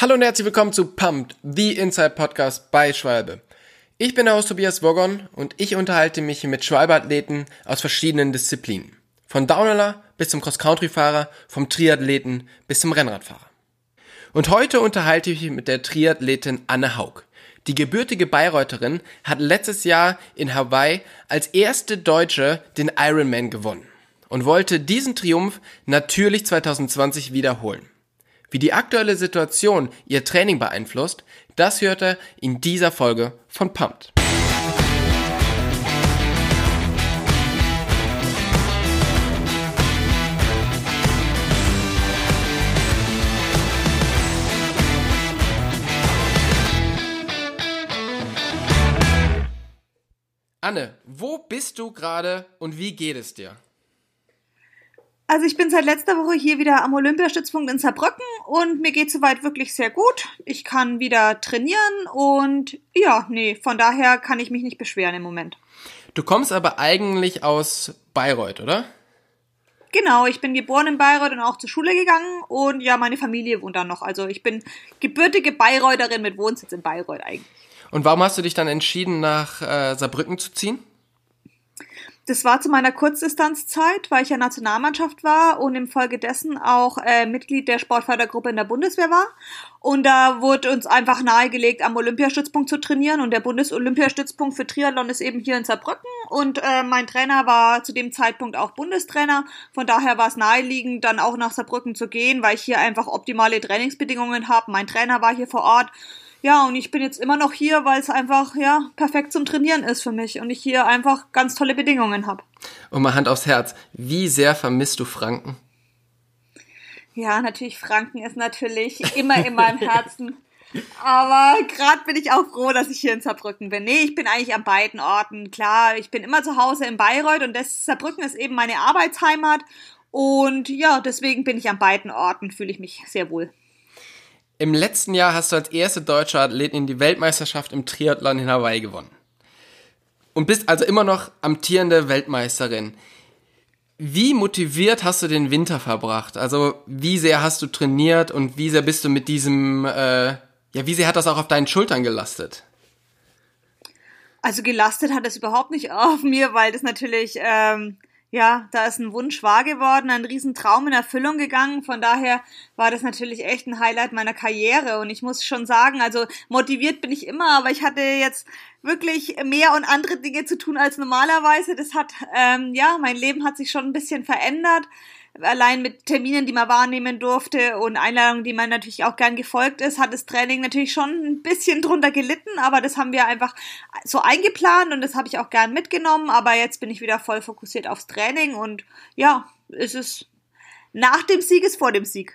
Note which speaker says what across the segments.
Speaker 1: Hallo und herzlich willkommen zu Pumped, the Inside Podcast bei Schwalbe. Ich bin der Host Tobias Wogon und ich unterhalte mich mit Schwalbe-Athleten aus verschiedenen Disziplinen. Von Downhiller bis zum Cross-Country-Fahrer, vom Triathleten bis zum Rennradfahrer. Und heute unterhalte ich mich mit der Triathletin Anne Haug. Die gebürtige Bayreutherin hat letztes Jahr in Hawaii als erste Deutsche den Ironman gewonnen und wollte diesen Triumph natürlich 2020 wiederholen. Wie die aktuelle Situation ihr Training beeinflusst, das hört er in dieser Folge von Pumped. Anne, wo bist du gerade und wie geht es dir?
Speaker 2: Also ich bin seit letzter Woche hier wieder am Olympiastützpunkt in Saarbrücken und mir geht soweit wirklich sehr gut. Ich kann wieder trainieren und ja, nee, von daher kann ich mich nicht beschweren im Moment.
Speaker 1: Du kommst aber eigentlich aus Bayreuth, oder?
Speaker 2: Genau, ich bin geboren in Bayreuth und auch zur Schule gegangen und ja, meine Familie wohnt da noch. Also ich bin gebürtige Bayreutherin mit Wohnsitz in Bayreuth eigentlich.
Speaker 1: Und warum hast du dich dann entschieden, nach äh, Saarbrücken zu ziehen?
Speaker 2: Das war zu meiner Kurzdistanzzeit, weil ich ja Nationalmannschaft war und infolgedessen auch äh, Mitglied der Sportfördergruppe in der Bundeswehr war. Und da wurde uns einfach nahegelegt, am Olympiastützpunkt zu trainieren. Und der Bundesolympiastützpunkt für Triathlon ist eben hier in Saarbrücken. Und äh, mein Trainer war zu dem Zeitpunkt auch Bundestrainer. Von daher war es naheliegend, dann auch nach Saarbrücken zu gehen, weil ich hier einfach optimale Trainingsbedingungen habe. Mein Trainer war hier vor Ort. Ja, und ich bin jetzt immer noch hier, weil es einfach, ja, perfekt zum Trainieren ist für mich und ich hier einfach ganz tolle Bedingungen habe.
Speaker 1: Und mal Hand aufs Herz, wie sehr vermisst du Franken?
Speaker 2: Ja, natürlich, Franken ist natürlich immer in meinem Herzen. Aber gerade bin ich auch froh, dass ich hier in Saarbrücken bin. Nee, ich bin eigentlich an beiden Orten. Klar, ich bin immer zu Hause in Bayreuth und das Saarbrücken ist eben meine Arbeitsheimat. Und ja, deswegen bin ich an beiden Orten, fühle ich mich sehr wohl.
Speaker 1: Im letzten Jahr hast du als erste deutsche Athletin die Weltmeisterschaft im Triathlon in Hawaii gewonnen. Und bist also immer noch amtierende Weltmeisterin. Wie motiviert hast du den Winter verbracht? Also wie sehr hast du trainiert und wie sehr bist du mit diesem, äh, ja, wie sehr hat das auch auf deinen Schultern gelastet?
Speaker 2: Also gelastet hat es überhaupt nicht auf mir, weil das natürlich ähm, ja, da ist ein Wunsch wahr geworden, ein Riesentraum in Erfüllung gegangen. Von daher war das natürlich echt ein Highlight meiner Karriere. Und ich muss schon sagen, also motiviert bin ich immer, aber ich hatte jetzt wirklich mehr und andere Dinge zu tun als normalerweise. Das hat, ähm, ja, mein Leben hat sich schon ein bisschen verändert allein mit Terminen, die man wahrnehmen durfte und Einladungen, die man natürlich auch gern gefolgt ist, hat das Training natürlich schon ein bisschen drunter gelitten, aber das haben wir einfach so eingeplant und das habe ich auch gern mitgenommen, aber jetzt bin ich wieder voll fokussiert aufs Training und ja, es ist nach dem Sieg ist vor dem Sieg.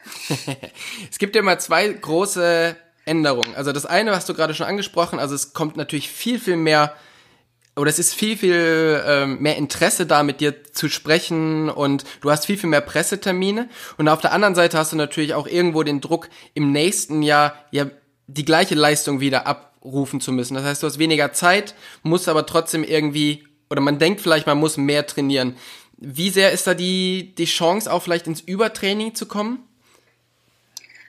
Speaker 1: es gibt ja mal zwei große Änderungen. Also das eine hast du gerade schon angesprochen, also es kommt natürlich viel, viel mehr oder es ist viel, viel ähm, mehr Interesse da, mit dir zu sprechen und du hast viel, viel mehr Pressetermine. Und auf der anderen Seite hast du natürlich auch irgendwo den Druck, im nächsten Jahr ja die gleiche Leistung wieder abrufen zu müssen. Das heißt, du hast weniger Zeit, musst aber trotzdem irgendwie, oder man denkt vielleicht, man muss mehr trainieren. Wie sehr ist da die, die Chance, auch vielleicht ins Übertraining zu kommen?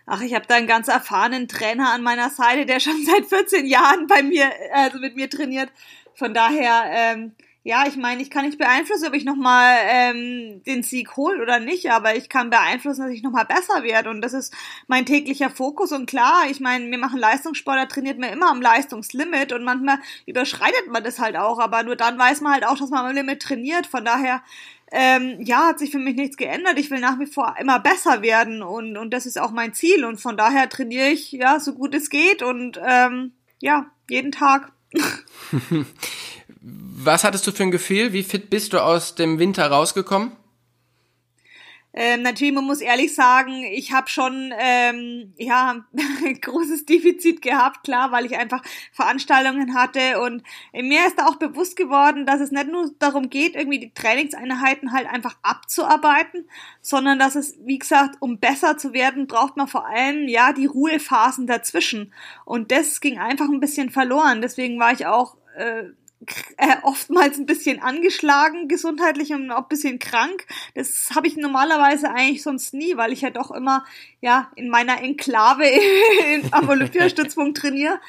Speaker 2: Ach, ich habe da einen ganz erfahrenen Trainer an meiner Seite, der schon seit 14 Jahren bei mir, also mit mir trainiert. Von daher, ähm, ja, ich meine, ich kann nicht beeinflussen, ob ich nochmal ähm, den Sieg hole oder nicht, aber ich kann beeinflussen, dass ich nochmal besser werde. Und das ist mein täglicher Fokus. Und klar, ich meine, wir machen Leistungssport, da trainiert man immer am Leistungslimit und manchmal überschreitet man das halt auch, aber nur dann weiß man halt auch, dass man am Limit trainiert. Von daher, ähm, ja, hat sich für mich nichts geändert. Ich will nach wie vor immer besser werden und, und das ist auch mein Ziel. Und von daher trainiere ich ja so gut es geht und ähm, ja, jeden Tag.
Speaker 1: Was hattest du für ein Gefühl? Wie fit bist du aus dem Winter rausgekommen?
Speaker 2: Ähm, natürlich, man muss ehrlich sagen, ich habe schon ähm, ja ein großes Defizit gehabt, klar, weil ich einfach Veranstaltungen hatte und mir ist da auch bewusst geworden, dass es nicht nur darum geht, irgendwie die Trainingseinheiten halt einfach abzuarbeiten, sondern dass es, wie gesagt, um besser zu werden, braucht man vor allem ja die Ruhephasen dazwischen und das ging einfach ein bisschen verloren. Deswegen war ich auch äh, äh, oftmals ein bisschen angeschlagen, gesundheitlich und auch ein bisschen krank. Das habe ich normalerweise eigentlich sonst nie, weil ich ja doch immer ja in meiner Enklave am Olympiastützpunkt trainiere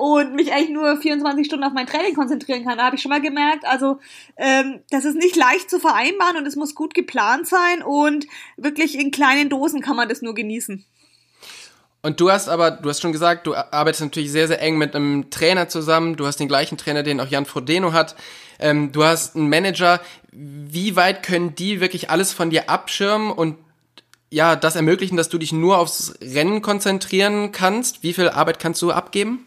Speaker 2: und mich eigentlich nur 24 Stunden auf mein Training konzentrieren kann. Da habe ich schon mal gemerkt, also ähm, das ist nicht leicht zu vereinbaren und es muss gut geplant sein und wirklich in kleinen Dosen kann man das nur genießen.
Speaker 1: Und du hast aber, du hast schon gesagt, du arbeitest natürlich sehr, sehr eng mit einem Trainer zusammen. Du hast den gleichen Trainer, den auch Jan Frodeno hat. Ähm, du hast einen Manager. Wie weit können die wirklich alles von dir abschirmen und ja, das ermöglichen, dass du dich nur aufs Rennen konzentrieren kannst? Wie viel Arbeit kannst du abgeben?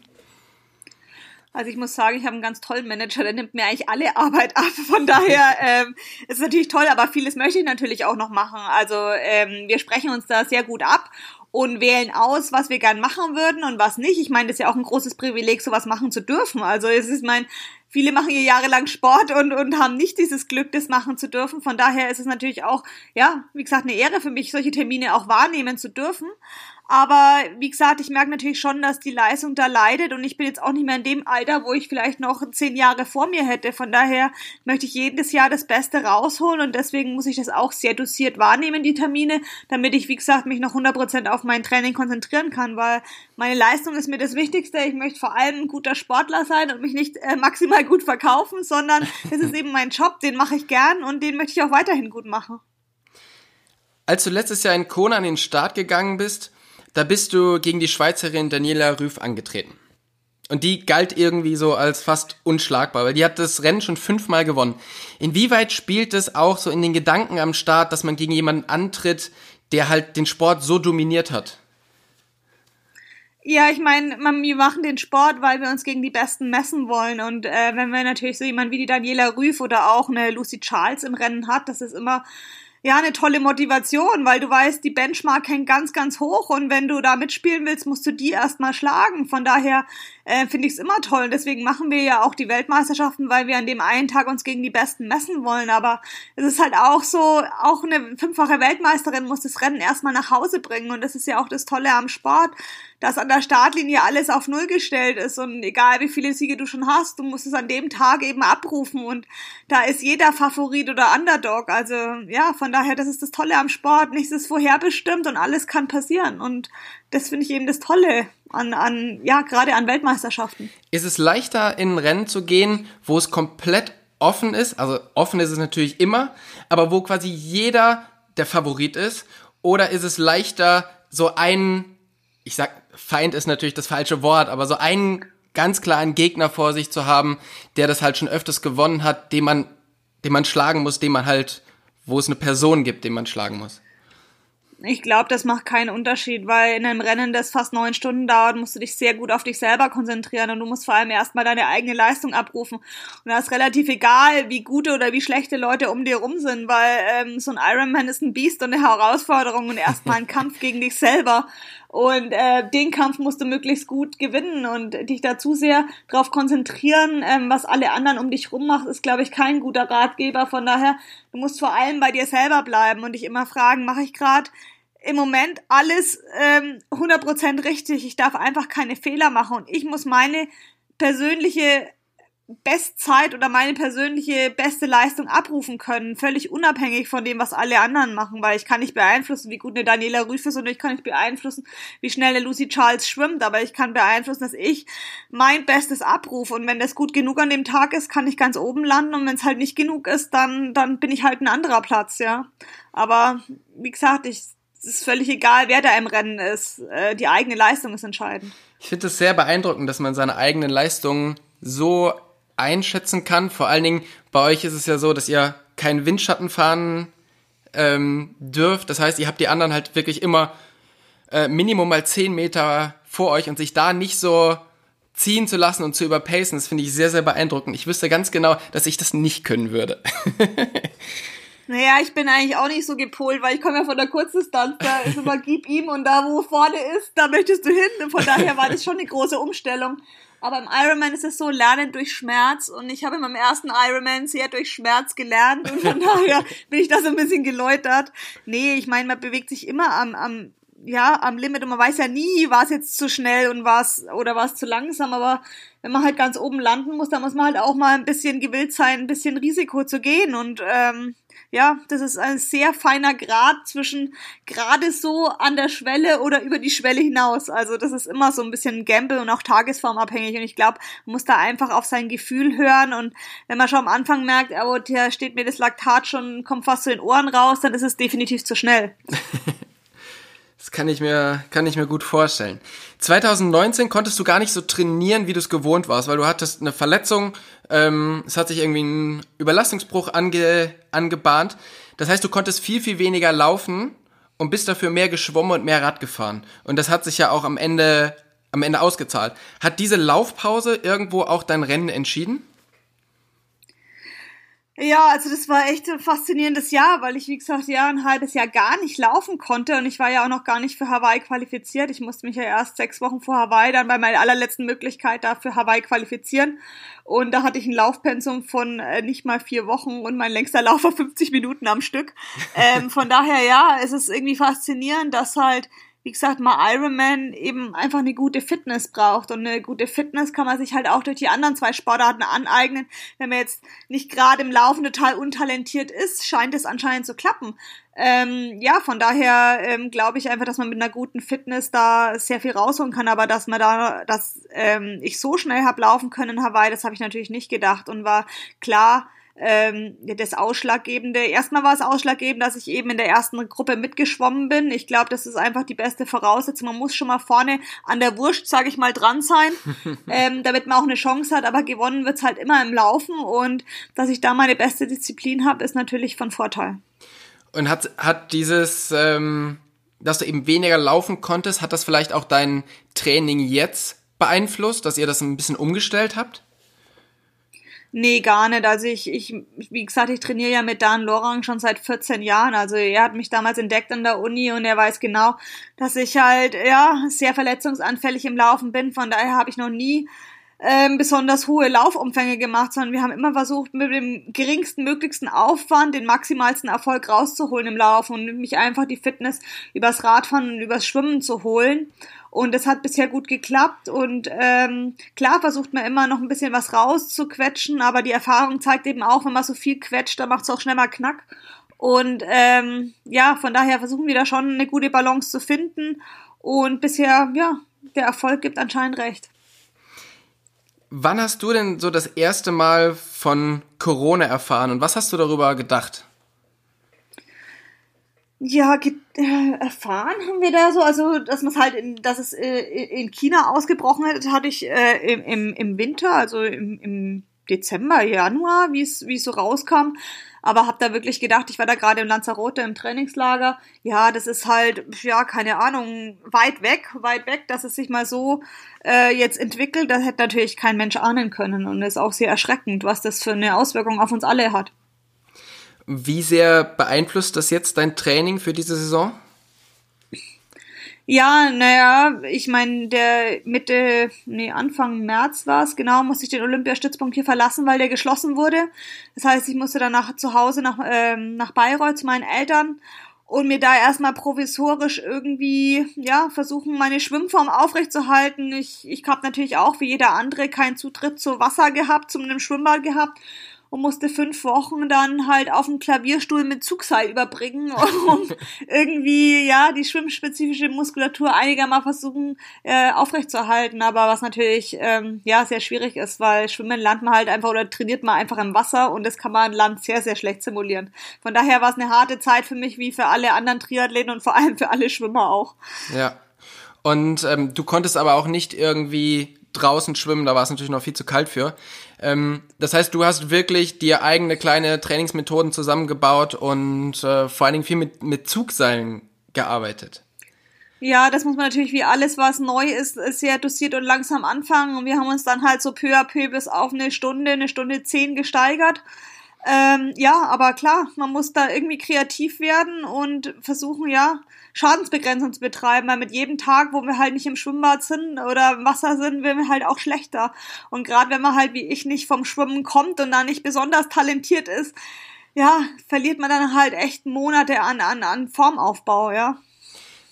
Speaker 2: Also ich muss sagen, ich habe einen ganz tollen Manager, der nimmt mir eigentlich alle Arbeit ab. Von daher ähm, ist natürlich toll, aber vieles möchte ich natürlich auch noch machen. Also ähm, wir sprechen uns da sehr gut ab und wählen aus, was wir gern machen würden und was nicht. Ich meine, das ist ja auch ein großes Privileg, sowas machen zu dürfen. Also es ist mein, viele machen hier jahrelang Sport und, und haben nicht dieses Glück, das machen zu dürfen. Von daher ist es natürlich auch, ja, wie gesagt, eine Ehre für mich, solche Termine auch wahrnehmen zu dürfen. Aber wie gesagt, ich merke natürlich schon, dass die Leistung da leidet und ich bin jetzt auch nicht mehr in dem Alter, wo ich vielleicht noch zehn Jahre vor mir hätte. Von daher möchte ich jedes Jahr das Beste rausholen und deswegen muss ich das auch sehr dosiert wahrnehmen, die Termine, damit ich, wie gesagt, mich noch 100% auf mein Training konzentrieren kann, weil meine Leistung ist mir das Wichtigste. Ich möchte vor allem ein guter Sportler sein und mich nicht äh, maximal gut verkaufen, sondern es ist eben mein Job, den mache ich gern und den möchte ich auch weiterhin gut machen.
Speaker 1: Als du letztes Jahr in Kona an den Start gegangen bist, da bist du gegen die Schweizerin Daniela Rüff angetreten. Und die galt irgendwie so als fast unschlagbar, weil die hat das Rennen schon fünfmal gewonnen. Inwieweit spielt es auch so in den Gedanken am Start, dass man gegen jemanden antritt, der halt den Sport so dominiert hat?
Speaker 2: Ja, ich meine, wir machen den Sport, weil wir uns gegen die Besten messen wollen. Und äh, wenn wir natürlich so jemanden wie die Daniela Rüff oder auch eine Lucy Charles im Rennen hat, das ist immer ja eine tolle Motivation, weil du weißt, die Benchmark hängt ganz, ganz hoch und wenn du da mitspielen willst, musst du die erstmal schlagen. Von daher äh, finde ich es immer toll. Und deswegen machen wir ja auch die Weltmeisterschaften, weil wir an dem einen Tag uns gegen die Besten messen wollen. Aber es ist halt auch so, auch eine fünffache Weltmeisterin muss das Rennen erstmal nach Hause bringen. Und das ist ja auch das Tolle am Sport, dass an der Startlinie alles auf Null gestellt ist. Und egal wie viele Siege du schon hast, du musst es an dem Tag eben abrufen. Und da ist jeder Favorit oder Underdog. Also ja, von daher, das ist das Tolle am Sport. Nichts ist vorherbestimmt und alles kann passieren. Und das finde ich eben das Tolle an, an ja, gerade an Weltmeisterschaften.
Speaker 1: Ist es leichter, in ein Rennen zu gehen, wo es komplett offen ist? Also offen ist es natürlich immer, aber wo quasi jeder der Favorit ist? Oder ist es leichter, so einen, ich sag, Feind ist natürlich das falsche Wort, aber so einen ganz klaren Gegner vor sich zu haben, der das halt schon öfters gewonnen hat, den man, den man schlagen muss, den man halt, wo es eine Person gibt, den man schlagen muss?
Speaker 2: Ich glaube, das macht keinen Unterschied, weil in einem Rennen, das fast neun Stunden dauert, musst du dich sehr gut auf dich selber konzentrieren und du musst vor allem erstmal deine eigene Leistung abrufen. Und da ist relativ egal, wie gute oder wie schlechte Leute um dir rum sind, weil ähm, so ein Ironman ist ein Biest und eine Herausforderung und erstmal ein Kampf gegen dich selber. Und äh, den Kampf musst du möglichst gut gewinnen und dich da zu sehr darauf konzentrieren, ähm, was alle anderen um dich rum macht, ist, glaube ich, kein guter Ratgeber. Von daher, du musst vor allem bei dir selber bleiben und dich immer fragen, mache ich gerade im Moment alles ähm, 100% richtig. Ich darf einfach keine Fehler machen und ich muss meine persönliche Bestzeit oder meine persönliche beste Leistung abrufen können, völlig unabhängig von dem, was alle anderen machen, weil ich kann nicht beeinflussen, wie gut eine Daniela Rüff ist und ich kann nicht beeinflussen, wie schnell eine Lucy Charles schwimmt, aber ich kann beeinflussen, dass ich mein Bestes abrufe und wenn das gut genug an dem Tag ist, kann ich ganz oben landen und wenn es halt nicht genug ist, dann, dann bin ich halt ein anderer Platz, ja. Aber wie gesagt, ich, es ist völlig egal, wer da im Rennen ist. Äh, die eigene Leistung ist entscheidend.
Speaker 1: Ich finde es sehr beeindruckend, dass man seine eigenen Leistungen so einschätzen kann. Vor allen Dingen bei euch ist es ja so, dass ihr keinen Windschatten fahren ähm, dürft. Das heißt, ihr habt die anderen halt wirklich immer äh, Minimum mal zehn Meter vor euch und sich da nicht so ziehen zu lassen und zu überpacen, das finde ich sehr, sehr beeindruckend. Ich wüsste ganz genau, dass ich das nicht können würde.
Speaker 2: Naja, ich bin eigentlich auch nicht so gepolt, weil ich komme ja von der Kurzdistanz, da ist immer gib ihm und da, wo vorne ist, da möchtest du hin. Von daher war das schon eine große Umstellung. Aber im Ironman ist es so, lernen durch Schmerz. Und ich habe in meinem ersten Ironman sehr durch Schmerz gelernt. Und von daher bin ich da so ein bisschen geläutert. Nee, ich meine, man bewegt sich immer am, am ja am Limit und man weiß ja nie, war es jetzt zu schnell und war es oder war es zu langsam, aber wenn man halt ganz oben landen muss, dann muss man halt auch mal ein bisschen gewillt sein, ein bisschen Risiko zu gehen und ähm, ja, das ist ein sehr feiner Grad zwischen gerade so an der Schwelle oder über die Schwelle hinaus. Also das ist immer so ein bisschen Gamble und auch tagesformabhängig. Und ich glaube, man muss da einfach auf sein Gefühl hören. Und wenn man schon am Anfang merkt, oh, der steht mir das Laktat schon, kommt fast zu den Ohren raus, dann ist es definitiv zu schnell.
Speaker 1: Das kann ich mir, kann ich mir gut vorstellen. 2019 konntest du gar nicht so trainieren, wie du es gewohnt warst, weil du hattest eine Verletzung, ähm, es hat sich irgendwie ein Überlastungsbruch ange, angebahnt. Das heißt, du konntest viel, viel weniger laufen und bist dafür mehr geschwommen und mehr Rad gefahren. Und das hat sich ja auch am Ende, am Ende ausgezahlt. Hat diese Laufpause irgendwo auch dein Rennen entschieden?
Speaker 2: Ja, also das war echt ein faszinierendes Jahr, weil ich, wie gesagt, ja, ein halbes Jahr gar nicht laufen konnte und ich war ja auch noch gar nicht für Hawaii qualifiziert. Ich musste mich ja erst sechs Wochen vor Hawaii dann bei meiner allerletzten Möglichkeit da für Hawaii qualifizieren. Und da hatte ich ein Laufpensum von äh, nicht mal vier Wochen und mein längster Lauf war 50 Minuten am Stück. Ähm, von daher, ja, es ist irgendwie faszinierend, dass halt wie gesagt, mal Ironman eben einfach eine gute Fitness braucht. Und eine gute Fitness kann man sich halt auch durch die anderen zwei Sportarten aneignen. Wenn man jetzt nicht gerade im Laufen total untalentiert ist, scheint es anscheinend zu klappen. Ähm, ja, von daher ähm, glaube ich einfach, dass man mit einer guten Fitness da sehr viel rausholen kann, aber dass man da, dass ähm, ich so schnell hab laufen können in Hawaii, das habe ich natürlich nicht gedacht und war klar, ähm, das Ausschlaggebende. Erstmal war es ausschlaggebend, dass ich eben in der ersten Gruppe mitgeschwommen bin. Ich glaube, das ist einfach die beste Voraussetzung. Man muss schon mal vorne an der Wurst, sage ich mal, dran sein, ähm, damit man auch eine Chance hat. Aber gewonnen wird's halt immer im Laufen und dass ich da meine beste Disziplin habe, ist natürlich von Vorteil.
Speaker 1: Und hat, hat dieses, ähm, dass du eben weniger laufen konntest, hat das vielleicht auch dein Training jetzt beeinflusst, dass ihr das ein bisschen umgestellt habt?
Speaker 2: Nee, gar nicht. Also ich, ich, wie gesagt, ich trainiere ja mit Dan Lorang schon seit 14 Jahren. Also er hat mich damals entdeckt an der Uni und er weiß genau, dass ich halt, ja, sehr verletzungsanfällig im Laufen bin. Von daher habe ich noch nie ähm, besonders hohe Laufumfänge gemacht, sondern wir haben immer versucht, mit dem geringsten möglichsten Aufwand den maximalsten Erfolg rauszuholen im Lauf und mich einfach die Fitness übers Radfahren und übers Schwimmen zu holen. Und es hat bisher gut geklappt. Und ähm, klar versucht man immer noch ein bisschen was rauszuquetschen, aber die Erfahrung zeigt eben auch, wenn man so viel quetscht, dann macht es auch schnell mal Knack. Und ähm, ja, von daher versuchen wir da schon eine gute Balance zu finden. Und bisher, ja, der Erfolg gibt anscheinend recht.
Speaker 1: Wann hast du denn so das erste Mal von Corona erfahren und was hast du darüber gedacht?
Speaker 2: Ja, äh, erfahren haben wir da so, also dass man es halt, in, dass es äh, in China ausgebrochen hat, hatte ich äh, im, im, Winter, also im, im Dezember, Januar, wie es so rauskam. Aber habe da wirklich gedacht, ich war da gerade in Lanzarote im Trainingslager. Ja, das ist halt, ja, keine Ahnung, weit weg, weit weg, dass es sich mal so äh, jetzt entwickelt. Das hätte natürlich kein Mensch ahnen können und ist auch sehr erschreckend, was das für eine Auswirkung auf uns alle hat.
Speaker 1: Wie sehr beeinflusst das jetzt dein Training für diese Saison?
Speaker 2: Ja, naja, ich meine, der Mitte, nee, Anfang März war es, genau, musste ich den Olympiastützpunkt hier verlassen, weil der geschlossen wurde. Das heißt, ich musste danach zu Hause nach, ähm, nach Bayreuth zu meinen Eltern und mir da erstmal provisorisch irgendwie, ja, versuchen, meine Schwimmform aufrechtzuerhalten. Ich, ich habe natürlich auch wie jeder andere keinen Zutritt zu Wasser gehabt, zu einem Schwimmbad gehabt und musste fünf Wochen dann halt auf dem Klavierstuhl mit Zugseil überbringen, um irgendwie, ja, die schwimmspezifische Muskulatur einigermaßen versuchen äh, aufrechtzuerhalten. Aber was natürlich, ähm, ja, sehr schwierig ist, weil Schwimmen lernt man halt einfach oder trainiert man einfach im Wasser und das kann man an Land sehr, sehr schlecht simulieren. Von daher war es eine harte Zeit für mich, wie für alle anderen Triathleten und vor allem für alle Schwimmer auch.
Speaker 1: Ja. Und ähm, du konntest aber auch nicht irgendwie draußen schwimmen, da war es natürlich noch viel zu kalt für. Ähm, das heißt, du hast wirklich dir eigene kleine Trainingsmethoden zusammengebaut und äh, vor allen Dingen viel mit, mit Zugseilen gearbeitet.
Speaker 2: Ja, das muss man natürlich wie alles, was neu ist, sehr dosiert und langsam anfangen. Und wir haben uns dann halt so peu à peu bis auf eine Stunde, eine Stunde zehn gesteigert. Ähm, ja, aber klar, man muss da irgendwie kreativ werden und versuchen, ja, Schadensbegrenzung zu betreiben, weil mit jedem Tag, wo wir halt nicht im Schwimmbad sind oder im Wasser sind, werden wir halt auch schlechter. Und gerade wenn man halt wie ich nicht vom Schwimmen kommt und da nicht besonders talentiert ist, ja, verliert man dann halt echt Monate an, an, an Formaufbau, ja.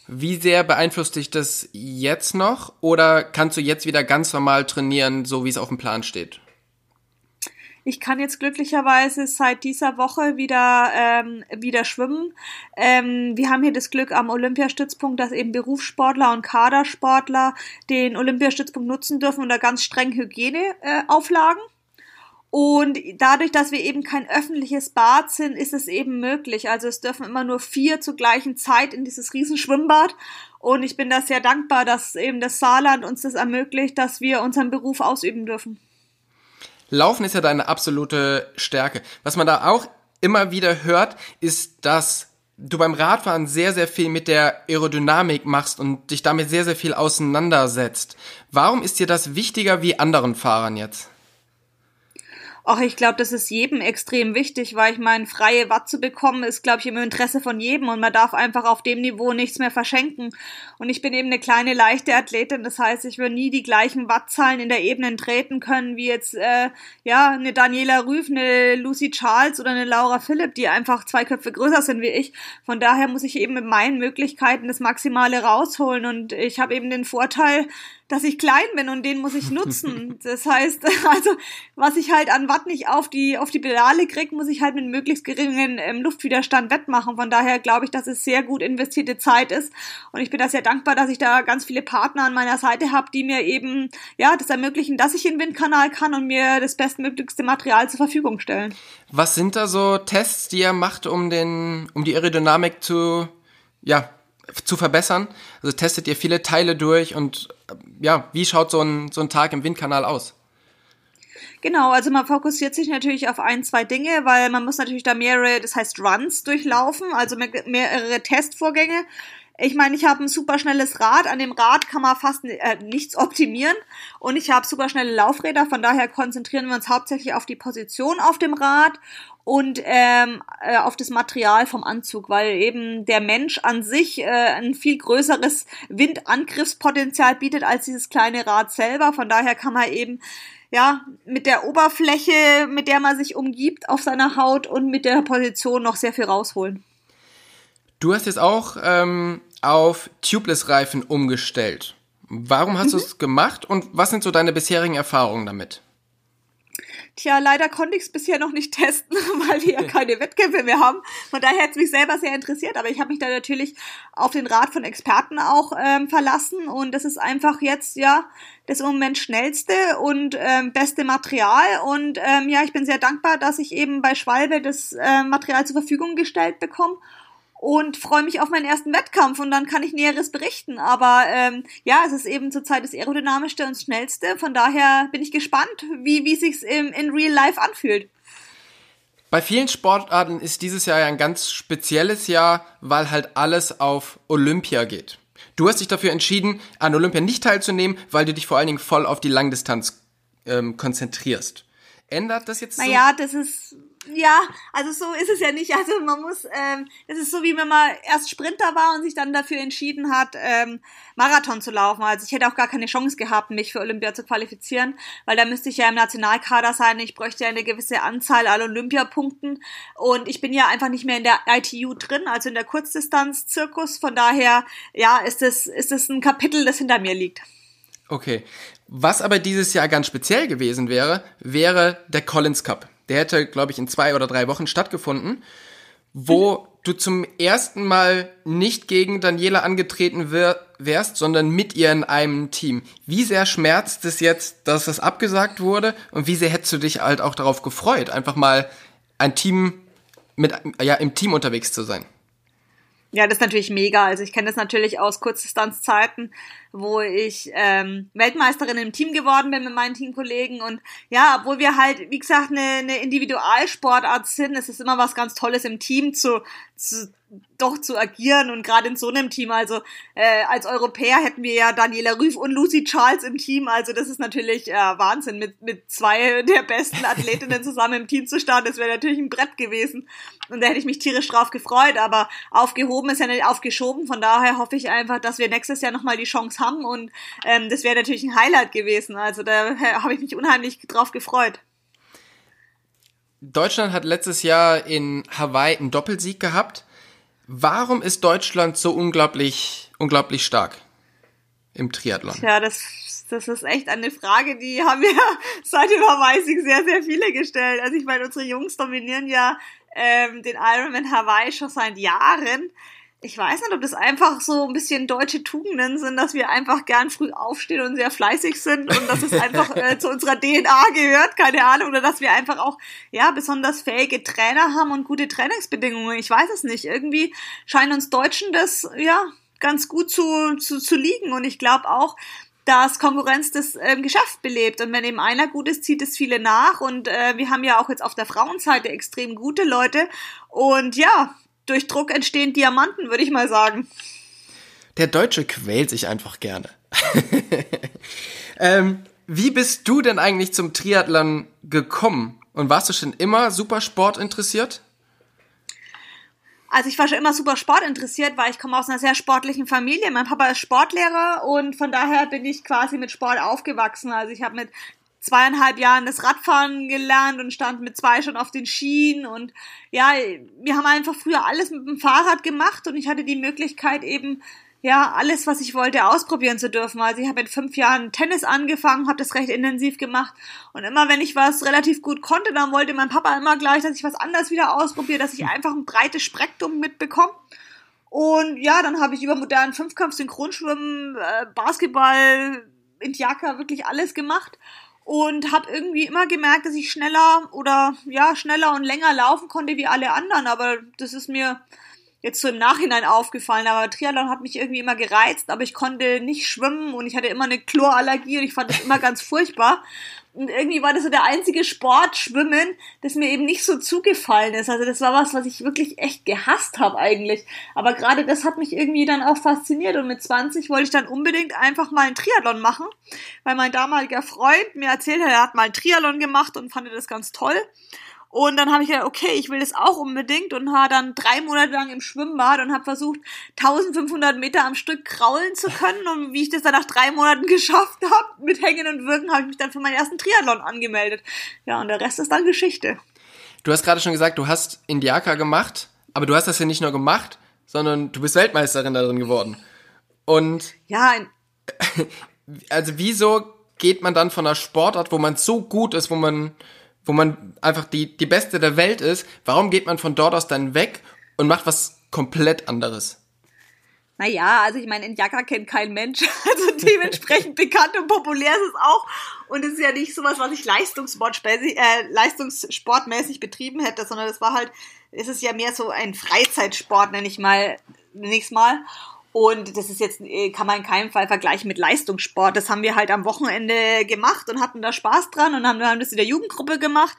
Speaker 1: Wie sehr beeinflusst dich das jetzt noch oder kannst du jetzt wieder ganz normal trainieren, so wie es auf dem Plan steht?
Speaker 2: Ich kann jetzt glücklicherweise seit dieser Woche wieder, ähm, wieder schwimmen. Ähm, wir haben hier das Glück am Olympiastützpunkt, dass eben Berufssportler und Kadersportler den Olympiastützpunkt nutzen dürfen unter ganz strengen Hygieneauflagen. Äh, und dadurch, dass wir eben kein öffentliches Bad sind, ist es eben möglich. Also es dürfen immer nur vier zur gleichen Zeit in dieses Riesenschwimmbad. Und ich bin da sehr dankbar, dass eben das Saarland uns das ermöglicht, dass wir unseren Beruf ausüben dürfen.
Speaker 1: Laufen ist ja deine absolute Stärke. Was man da auch immer wieder hört, ist, dass du beim Radfahren sehr, sehr viel mit der Aerodynamik machst und dich damit sehr, sehr viel auseinandersetzt. Warum ist dir das wichtiger wie anderen Fahrern jetzt?
Speaker 2: Ach, ich glaube, das ist jedem extrem wichtig, weil ich meine, freie Watt zu bekommen, ist, glaube ich, im Interesse von jedem und man darf einfach auf dem Niveau nichts mehr verschenken. Und ich bin eben eine kleine, leichte Athletin, das heißt, ich würde nie die gleichen Wattzahlen in der Ebene treten können, wie jetzt, äh, ja, eine Daniela Rüff, eine Lucy Charles oder eine Laura Philipp, die einfach zwei Köpfe größer sind wie ich. Von daher muss ich eben mit meinen Möglichkeiten das Maximale rausholen und ich habe eben den Vorteil, dass ich klein bin und den muss ich nutzen. Das heißt, also was ich halt an Watt nicht auf die auf die Pedale krieg, muss ich halt mit möglichst geringen ähm, Luftwiderstand wettmachen. Von daher glaube ich, dass es sehr gut investierte Zeit ist und ich bin da sehr dankbar, dass ich da ganz viele Partner an meiner Seite habe, die mir eben ja das ermöglichen, dass ich in den Windkanal kann und mir das bestmöglichste Material zur Verfügung stellen.
Speaker 1: Was sind da so Tests, die ihr macht, um den um die Aerodynamik zu ja zu verbessern? Also testet ihr viele Teile durch und ja, wie schaut so ein, so ein Tag im Windkanal aus?
Speaker 2: Genau, also man fokussiert sich natürlich auf ein, zwei Dinge, weil man muss natürlich da mehrere, das heißt Runs durchlaufen, also mehrere Testvorgänge. Ich meine, ich habe ein super schnelles Rad. An dem Rad kann man fast äh, nichts optimieren. Und ich habe super schnelle Laufräder. Von daher konzentrieren wir uns hauptsächlich auf die Position auf dem Rad und ähm, äh, auf das Material vom Anzug, weil eben der Mensch an sich äh, ein viel größeres Windangriffspotenzial bietet als dieses kleine Rad selber. Von daher kann man eben ja mit der Oberfläche, mit der man sich umgibt auf seiner Haut und mit der Position noch sehr viel rausholen.
Speaker 1: Du hast jetzt auch ähm, auf Tubeless-Reifen umgestellt. Warum hast mhm. du es gemacht und was sind so deine bisherigen Erfahrungen damit?
Speaker 2: Tja, leider konnte ich es bisher noch nicht testen, weil wir ja keine Wettkämpfe mehr haben. Von daher hätte es mich selber sehr interessiert, aber ich habe mich da natürlich auf den Rat von Experten auch ähm, verlassen und das ist einfach jetzt ja das im Moment schnellste und ähm, beste Material und ähm, ja, ich bin sehr dankbar, dass ich eben bei Schwalbe das äh, Material zur Verfügung gestellt bekomme und freue mich auf meinen ersten Wettkampf und dann kann ich Näheres berichten. Aber ähm, ja, es ist eben zurzeit das aerodynamischste und schnellste. Von daher bin ich gespannt, wie, wie sich's im, in Real Life anfühlt.
Speaker 1: Bei vielen Sportarten ist dieses Jahr ja ein ganz spezielles Jahr, weil halt alles auf Olympia geht. Du hast dich dafür entschieden, an Olympia nicht teilzunehmen, weil du dich vor allen Dingen voll auf die Langdistanz ähm, konzentrierst. Ändert das jetzt?
Speaker 2: Naja, so? das ist ja, also so ist es ja nicht. Also man muss, ähm, es ist so wie wenn man erst Sprinter war und sich dann dafür entschieden hat, ähm, Marathon zu laufen. Also ich hätte auch gar keine Chance gehabt, mich für Olympia zu qualifizieren, weil da müsste ich ja im Nationalkader sein. Ich bräuchte ja eine gewisse Anzahl an Olympiapunkten und ich bin ja einfach nicht mehr in der ITU drin, also in der Kurzdistanz-Zirkus. Von daher, ja, ist es ist es ein Kapitel, das hinter mir liegt.
Speaker 1: Okay. Was aber dieses Jahr ganz speziell gewesen wäre, wäre der Collins Cup. Der hätte, glaube ich, in zwei oder drei Wochen stattgefunden, wo mhm. du zum ersten Mal nicht gegen Daniela angetreten wärst, sondern mit ihr in einem Team. Wie sehr schmerzt es jetzt, dass das abgesagt wurde und wie sehr hättest du dich halt auch darauf gefreut, einfach mal ein Team mit, ja, im Team unterwegs zu sein?
Speaker 2: Ja, das ist natürlich mega. Also ich kenne das natürlich aus Kurzdistanzzeiten, wo ich ähm, Weltmeisterin im Team geworden bin mit meinen Teamkollegen. Und ja, obwohl wir halt, wie gesagt, eine, eine Individualsportart sind, es ist immer was ganz Tolles im Team zu, zu doch zu agieren und gerade in so einem Team, also äh, als Europäer hätten wir ja Daniela Rüff und Lucy Charles im Team, also das ist natürlich äh, Wahnsinn, mit, mit zwei der besten Athletinnen zusammen im Team zu starten, das wäre natürlich ein Brett gewesen. Und da hätte ich mich tierisch drauf gefreut, aber aufgehoben ist ja nicht aufgeschoben, von daher hoffe ich einfach, dass wir nächstes Jahr nochmal die Chance haben und ähm, das wäre natürlich ein Highlight gewesen, also da habe ich mich unheimlich drauf gefreut.
Speaker 1: Deutschland hat letztes Jahr in Hawaii einen Doppelsieg gehabt. Warum ist Deutschland so unglaublich unglaublich stark im Triathlon?
Speaker 2: Ja, das, das ist echt eine Frage, die haben wir seit Überweisung sehr, sehr viele gestellt. Also ich meine, unsere Jungs dominieren ja ähm, den Ironman Hawaii schon seit Jahren ich weiß nicht, ob das einfach so ein bisschen deutsche Tugenden sind, dass wir einfach gern früh aufstehen und sehr fleißig sind und dass es einfach äh, zu unserer DNA gehört, keine Ahnung, oder dass wir einfach auch ja besonders fähige Trainer haben und gute Trainingsbedingungen. Ich weiß es nicht. Irgendwie scheint uns Deutschen das ja ganz gut zu, zu, zu liegen und ich glaube auch, dass Konkurrenz das äh, Geschäft belebt. Und wenn eben einer gut ist, zieht es viele nach. Und äh, wir haben ja auch jetzt auf der Frauenseite extrem gute Leute. Und ja, durch Druck entstehen Diamanten, würde ich mal sagen.
Speaker 1: Der Deutsche quält sich einfach gerne. ähm, wie bist du denn eigentlich zum Triathlon gekommen? Und warst du schon immer super Sport interessiert?
Speaker 2: Also ich war schon immer super Sport interessiert, weil ich komme aus einer sehr sportlichen Familie. Mein Papa ist Sportlehrer und von daher bin ich quasi mit Sport aufgewachsen. Also ich habe mit zweieinhalb Jahren das Radfahren gelernt und stand mit zwei schon auf den Schienen und ja, wir haben einfach früher alles mit dem Fahrrad gemacht und ich hatte die Möglichkeit eben ja, alles, was ich wollte, ausprobieren zu dürfen. Also ich habe in fünf Jahren Tennis angefangen, habe das recht intensiv gemacht. Und immer wenn ich was relativ gut konnte, dann wollte mein Papa immer gleich, dass ich was anderes wieder ausprobiere, dass ich einfach ein breites Spektrum mitbekomme. Und ja, dann habe ich über modernen Fünfkampf, Synchronschwimmen, äh, Basketball, Indiaka wirklich alles gemacht und habe irgendwie immer gemerkt, dass ich schneller oder ja, schneller und länger laufen konnte wie alle anderen, aber das ist mir jetzt so im Nachhinein aufgefallen, aber Triathlon hat mich irgendwie immer gereizt, aber ich konnte nicht schwimmen und ich hatte immer eine Chlorallergie und ich fand das immer ganz furchtbar. Und irgendwie war das so der einzige Sport, Schwimmen, das mir eben nicht so zugefallen ist. Also das war was, was ich wirklich echt gehasst habe eigentlich. Aber gerade das hat mich irgendwie dann auch fasziniert. Und mit 20 wollte ich dann unbedingt einfach mal einen Triathlon machen, weil mein damaliger Freund mir erzählt hat, er hat mal einen Triathlon gemacht und fand das ganz toll. Und dann habe ich gedacht, okay, ich will das auch unbedingt und war dann drei Monate lang im Schwimmbad und habe versucht, 1500 Meter am Stück kraulen zu können. Und wie ich das dann nach drei Monaten geschafft habe, mit Hängen und Wirken, habe ich mich dann für meinen ersten Triathlon angemeldet. Ja, und der Rest ist dann Geschichte.
Speaker 1: Du hast gerade schon gesagt, du hast Indiaka gemacht, aber du hast das ja nicht nur gemacht, sondern du bist Weltmeisterin darin geworden. Und
Speaker 2: ja,
Speaker 1: also wieso geht man dann von einer Sportart, wo man so gut ist, wo man wo man einfach die, die Beste der Welt ist, warum geht man von dort aus dann weg und macht was komplett anderes?
Speaker 2: Naja, also ich meine, Indiaka kennt kein Mensch, also dementsprechend bekannt und populär ist es auch. Und es ist ja nicht sowas, was ich leistungssportmäßig, äh, leistungssportmäßig betrieben hätte, sondern es war halt, es ist ja mehr so ein Freizeitsport, nenne ich mal, nächstes Mal. Und das ist jetzt, äh, kann man in keinem Fall vergleichen mit Leistungssport. Das haben wir halt am Wochenende gemacht und hatten da Spaß dran und haben, haben das in der Jugendgruppe gemacht.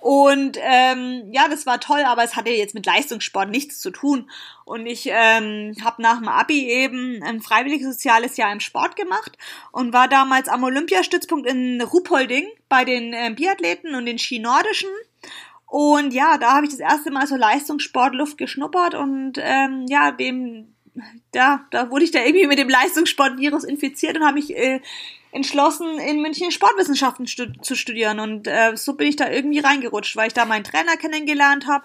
Speaker 2: Und ähm, ja, das war toll, aber es hatte jetzt mit Leistungssport nichts zu tun. Und ich ähm, habe nach dem Abi eben ein freiwilliges soziales Jahr im Sport gemacht und war damals am Olympiastützpunkt in Ruhpolding bei den äh, Biathleten und den Ski-Nordischen. Und ja, da habe ich das erste Mal so Leistungssportluft geschnuppert und ähm, ja, dem da, da wurde ich da irgendwie mit dem Leistungssportvirus infiziert und habe mich äh, entschlossen, in München Sportwissenschaften stu zu studieren. Und äh, so bin ich da irgendwie reingerutscht, weil ich da meinen Trainer kennengelernt habe.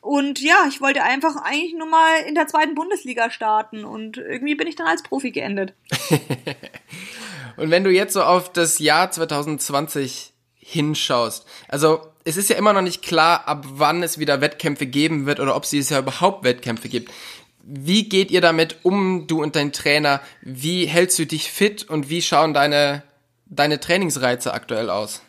Speaker 2: Und ja, ich wollte einfach eigentlich nur mal in der zweiten Bundesliga starten und irgendwie bin ich dann als Profi geendet.
Speaker 1: und wenn du jetzt so auf das Jahr 2020 hinschaust, also es ist ja immer noch nicht klar, ab wann es wieder Wettkämpfe geben wird oder ob es ja überhaupt Wettkämpfe gibt wie geht ihr damit um, du und dein Trainer? Wie hältst du dich fit und wie schauen deine, deine Trainingsreize aktuell aus?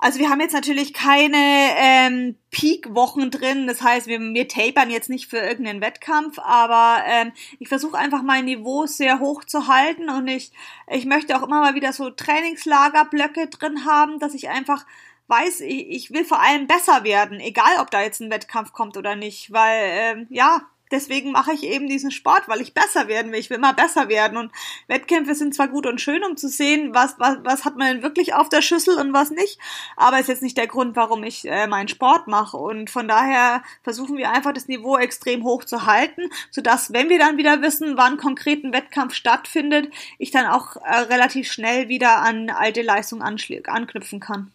Speaker 2: Also wir haben jetzt natürlich keine ähm, Peak-Wochen drin, das heißt, wir, wir tapern jetzt nicht für irgendeinen Wettkampf, aber ähm, ich versuche einfach mein Niveau sehr hoch zu halten und ich, ich möchte auch immer mal wieder so Trainingslagerblöcke drin haben, dass ich einfach weiß, ich, ich will vor allem besser werden, egal ob da jetzt ein Wettkampf kommt oder nicht, weil ähm, ja, deswegen mache ich eben diesen Sport, weil ich besser werden will. Ich will immer besser werden. Und Wettkämpfe sind zwar gut und schön, um zu sehen, was, was, was hat man denn wirklich auf der Schüssel und was nicht. Aber ist jetzt nicht der Grund, warum ich äh, meinen Sport mache. Und von daher versuchen wir einfach das Niveau extrem hoch zu halten, sodass, wenn wir dann wieder wissen, wann konkret ein Wettkampf stattfindet, ich dann auch äh, relativ schnell wieder an alte Leistungen anknüpfen kann.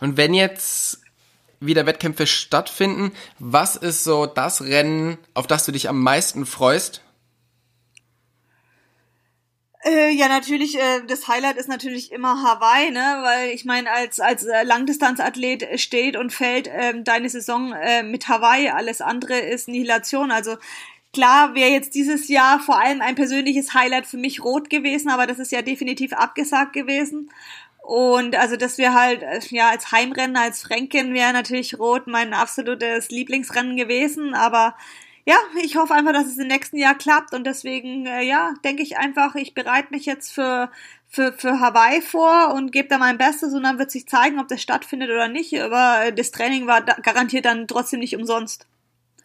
Speaker 1: Und wenn jetzt wieder Wettkämpfe stattfinden, was ist so das Rennen, auf das du dich am meisten freust?
Speaker 2: Äh, ja, natürlich, äh, das Highlight ist natürlich immer Hawaii, ne? Weil ich meine, als, als äh, Langdistanzathlet steht und fällt äh, deine Saison mit Hawaii, alles andere ist Nihilation. Also klar wäre jetzt dieses Jahr vor allem ein persönliches Highlight für mich rot gewesen, aber das ist ja definitiv abgesagt gewesen. Und also das wäre halt, äh, ja, als Heimrennen, als Fränkin wäre natürlich Rot mein absolutes Lieblingsrennen gewesen, aber ja, ich hoffe einfach, dass es im nächsten Jahr klappt und deswegen, äh, ja, denke ich einfach, ich bereite mich jetzt für, für, für Hawaii vor und gebe da mein Bestes und dann wird sich zeigen, ob das stattfindet oder nicht. Aber das Training war da, garantiert dann trotzdem nicht umsonst.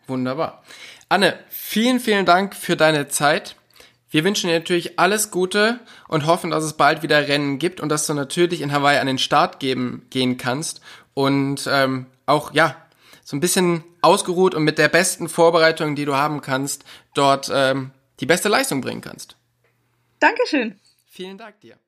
Speaker 1: Wunderbar. Anne, vielen, vielen Dank für deine Zeit. Wir wünschen dir natürlich alles Gute und hoffen, dass es bald wieder Rennen gibt und dass du natürlich in Hawaii an den Start geben, gehen kannst und ähm, auch ja so ein bisschen ausgeruht und mit der besten Vorbereitung, die du haben kannst, dort ähm, die beste Leistung bringen kannst.
Speaker 2: Dankeschön.
Speaker 1: Vielen Dank dir.